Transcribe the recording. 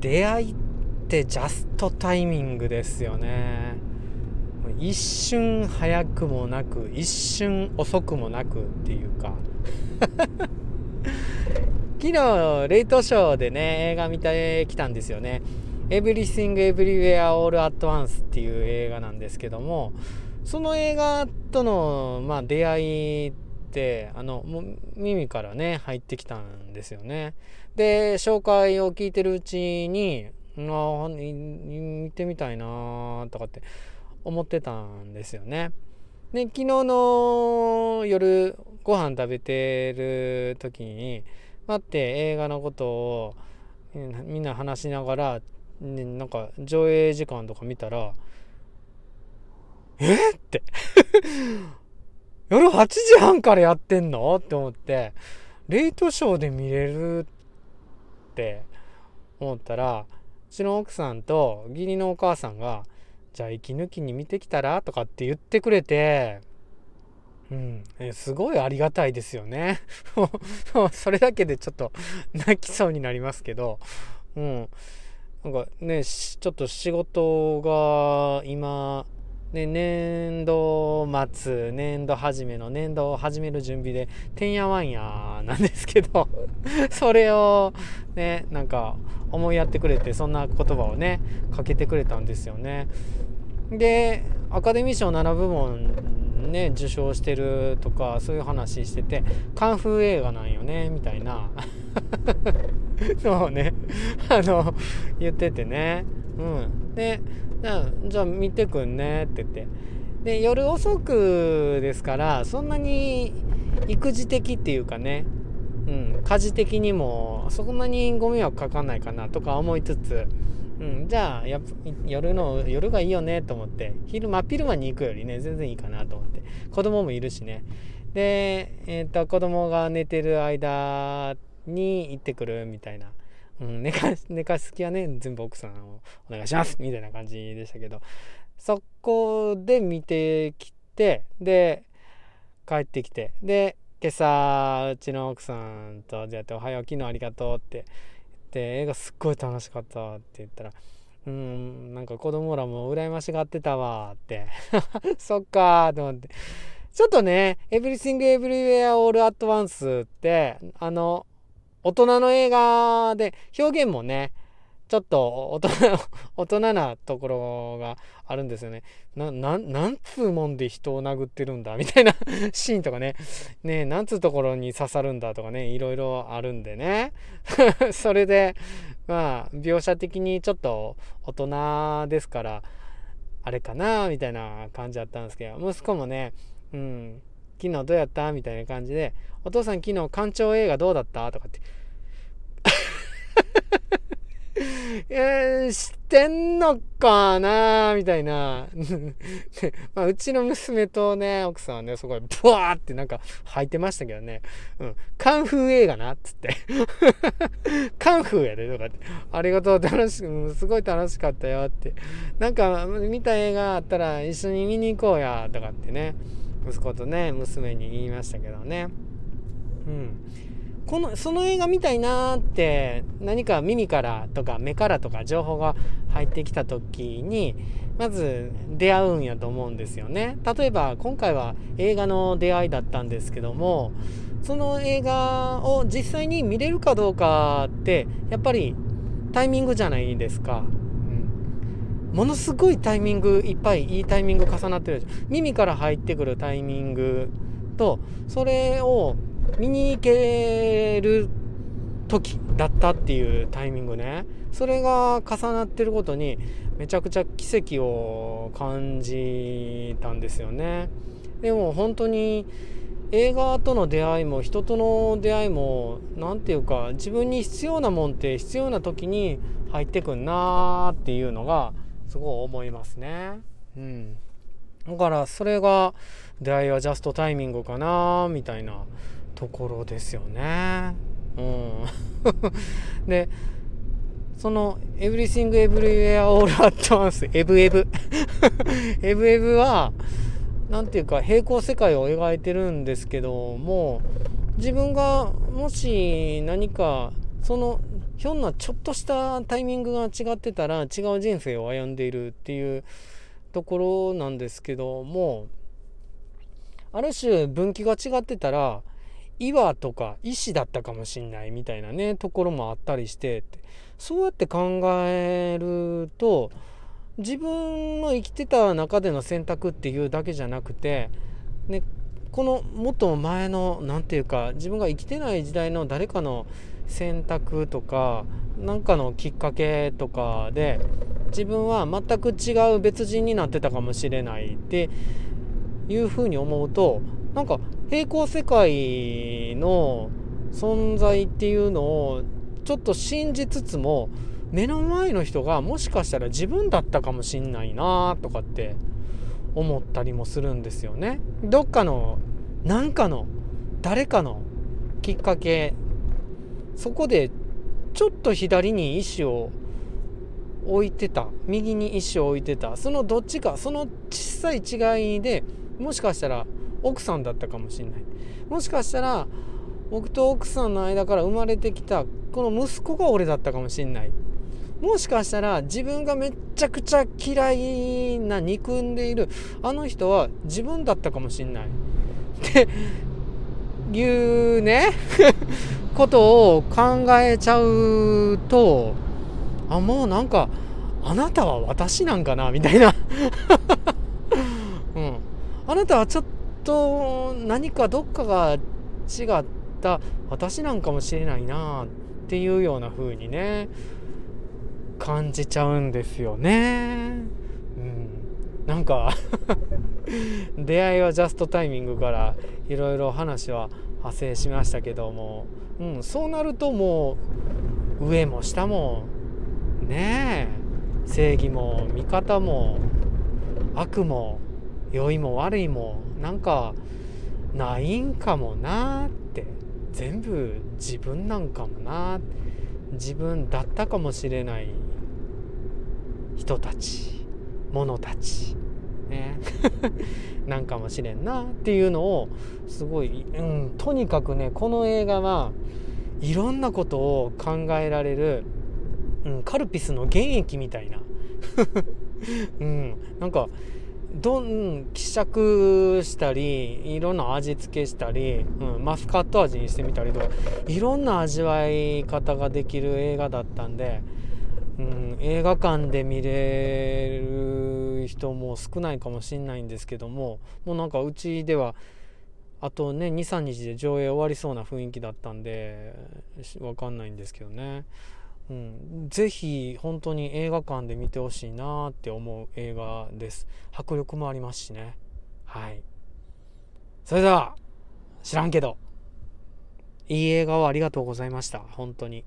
出会いってジャストタイミングですよね。一瞬早くもなく一瞬遅くもなくっていうか。昨日レイトショーでね映画見てきたんですよね「Everything Everywhere All at Once」っていう映画なんですけどもその映画との、まあ、出会いってあのもう耳からね入ってきたんですよね。で紹介を聞いてるうちにあ見てみたいなとかって思ってたんですよね。で昨日の夜ご飯食べてる時に待って映画のことをみんな話しながら、ね、なんか上映時間とか見たらえ？って。夜8時半からやってんの？って思ってレイトショーで見れるってって思ったらうちの奥さんと義理のお母さんが「じゃあ息抜きに見てきたら?」とかって言ってくれてうん、すごいありがたいですよね。それだけでちょっと 泣きそうになりますけど、うん、なんかねちょっと仕事が今ね、年度末、年度始めの年度を始める準備で、てんやわんやなんですけど それをね、なんか思いやってくれて、そんな言葉をね、かけてくれたんですよね。で、アカデミー賞7部門ね、受賞してるとか、そういう話してて、カンフー映画なんよね、みたいな のをね、あの、言っててね。うん。で、じゃあ見てくんねって言って。で夜遅くですからそんなに育児的っていうかね、うん、家事的にもそんなにご迷惑かかんないかなとか思いつつ、うん、じゃあや夜の夜がいいよねと思って。昼真っ昼間に行くよりね全然いいかなと思って。子供もいるしね。で、えーと、と子供が寝てる間に行ってくるみたいな。うん、寝か 寝かすきはね全部奥さんをお願いしますみたいな感じでしたけどそこで見てきてで帰ってきてで今朝うちの奥さんと出会って「おはよう昨日ありがとう」って言って映画すっごい楽しかったって言ったら「うんなんか子供らも羨ましがってたわ」って そっかーと思って。ちょっとね「Everything Everywhere All at Once」ってあの大人の映画で表現もねちょっと大人 大人なところがあるんですよね。な、ななんつうもんで人を殴ってるんだみたいな シーンとかね。ねなんつうところに刺さるんだとかね、いろいろあるんでね。それで、まあ、描写的にちょっと大人ですから、あれかなみたいな感じだったんですけど、息子もね、うん、昨日どうやった？みたいな感じで、お父さん昨日館長映画どうだった？とかって。えー、知ってんのかな？みたいな。まあ、うちの娘とね、奥さんはね、そこでブワーってなんか吐いてましたけどね。うん。カンフー映画な？っつって。カンフーやで、とかって。ありがとう、楽しく、すごい楽しかったよって。なんか、見た映画あったら一緒に見に行こうや、とかってね。息子とね娘に言いましたけどね。うん。このその映画見たいなーって何か耳からとか目からとか情報が入ってきた時にまず出会うんやと思うんですよね。例えば今回は映画の出会いだったんですけどもその映画を実際に見れるかどうかってやっぱりタイミングじゃないですか。ものすごいタイミングいっぱいいいタイミング重なってる耳から入ってくるタイミングとそれを見に行ける時だったっていうタイミングね。それが重なってることにめちゃくちゃ奇跡を感じたんですよね。でも本当に映画との出会いも人との出会いも何て言うか自分に必要なもんって必要な時に入ってくんなーっていうのがすごい思いますね。うん。だからそれが出会いはジャストタイミングかなみたいなところですよね。うん。で、その Everything Everywhere All at Once エブエブエブエブは何ていうか平行世界を描いてるんですけども自分がもし何かそのひょんなちょっとしたタイミングが違ってたら違う人生を歩んでいるっていうところなんですけどもある種分岐が違ってたら岩とか石だったかもしんないみたいなねところもあったりしてそうやって考えると自分の生きてた中での選択っていうだけじゃなくて、ね、このもっと前の何て言うか自分が生きてない時代の誰かの選択とか何かのきっかけとかで自分は全く違う別人になってたかもしれないっていうふうに思うとなんか平行世界の存在っていうのをちょっと信じつつも目の前の人がもしかしたら自分だったかもしんないなとかって思ったりもするんですよね。どっかの何かの誰かのきっかけそこでちょっと左に石を置いてた。右に石を置いてた。そのどっちか。その小さい違いでもしかしたら奥さんだったかもしれない。もしかしたら僕と奥さんの間から生まれてきたこの息子が俺だったかもしれない。もしかしたら自分がめっちゃくちゃ嫌いな憎んでいるあの人は自分だったかもしれない。っていうね。ことを考えちゃうとあもうなんかあなたは私なんかなみたいな。うん、あなたはちょっと何かどっかが違った私なんかもしれないなっていうような風にね感じちゃうんですよね。うん、なんか 出会いはジャストタイミングからいろいろ話は派生しましたけども、うん、そうなるともう上も下もねえ正義も味方も悪も良いも悪いもなんかないんかもなって。全部自分なんかもな。自分だったかもしれない人たち物たち。ね。なんかもしれんなっていうのをすごい、うん、とにかくねこの映画はいろんなことを考えられる、うん、カルピスの原液みたいな、うん、なんかどん希釈したりいろんな味付けしたり、うん、マスカット味にしてみたりといろんな味わい方ができる映画だったんで、うん、映画館で見れる人も少ないかもしんないんですけどももうなんかうちではあとね23日で上映終わりそうな雰囲気だったんでわかんないんですけどね。うん、ぜひ本当に映画館で見てほしいなって思う映画です。迫力もありますしね。はい。それでは知らんけど。いい映画をありがとうございました。本当に。